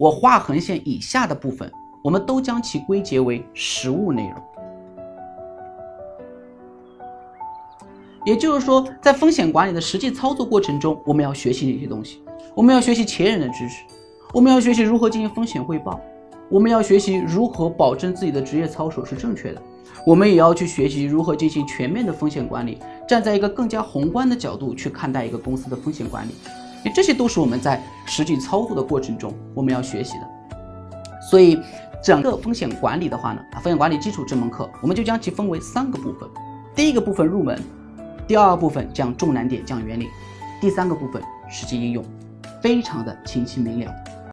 我画横线以下的部分，我们都将其归结为实务内容。也就是说，在风险管理的实际操作过程中，我们要学习哪些东西？我们要学习前人的知识，我们要学习如何进行风险汇报，我们要学习如何保证自己的职业操守是正确的，我们也要去学习如何进行全面的风险管理，站在一个更加宏观的角度去看待一个公司的风险管理。这些都是我们在实际操作的过程中我们要学习的。所以，整个风险管理的话呢，啊，风险管理基础这门课，我们就将其分为三个部分。第一个部分入门。第二部分讲重难点、讲原理，第三个部分实际应用，非常的清晰明了。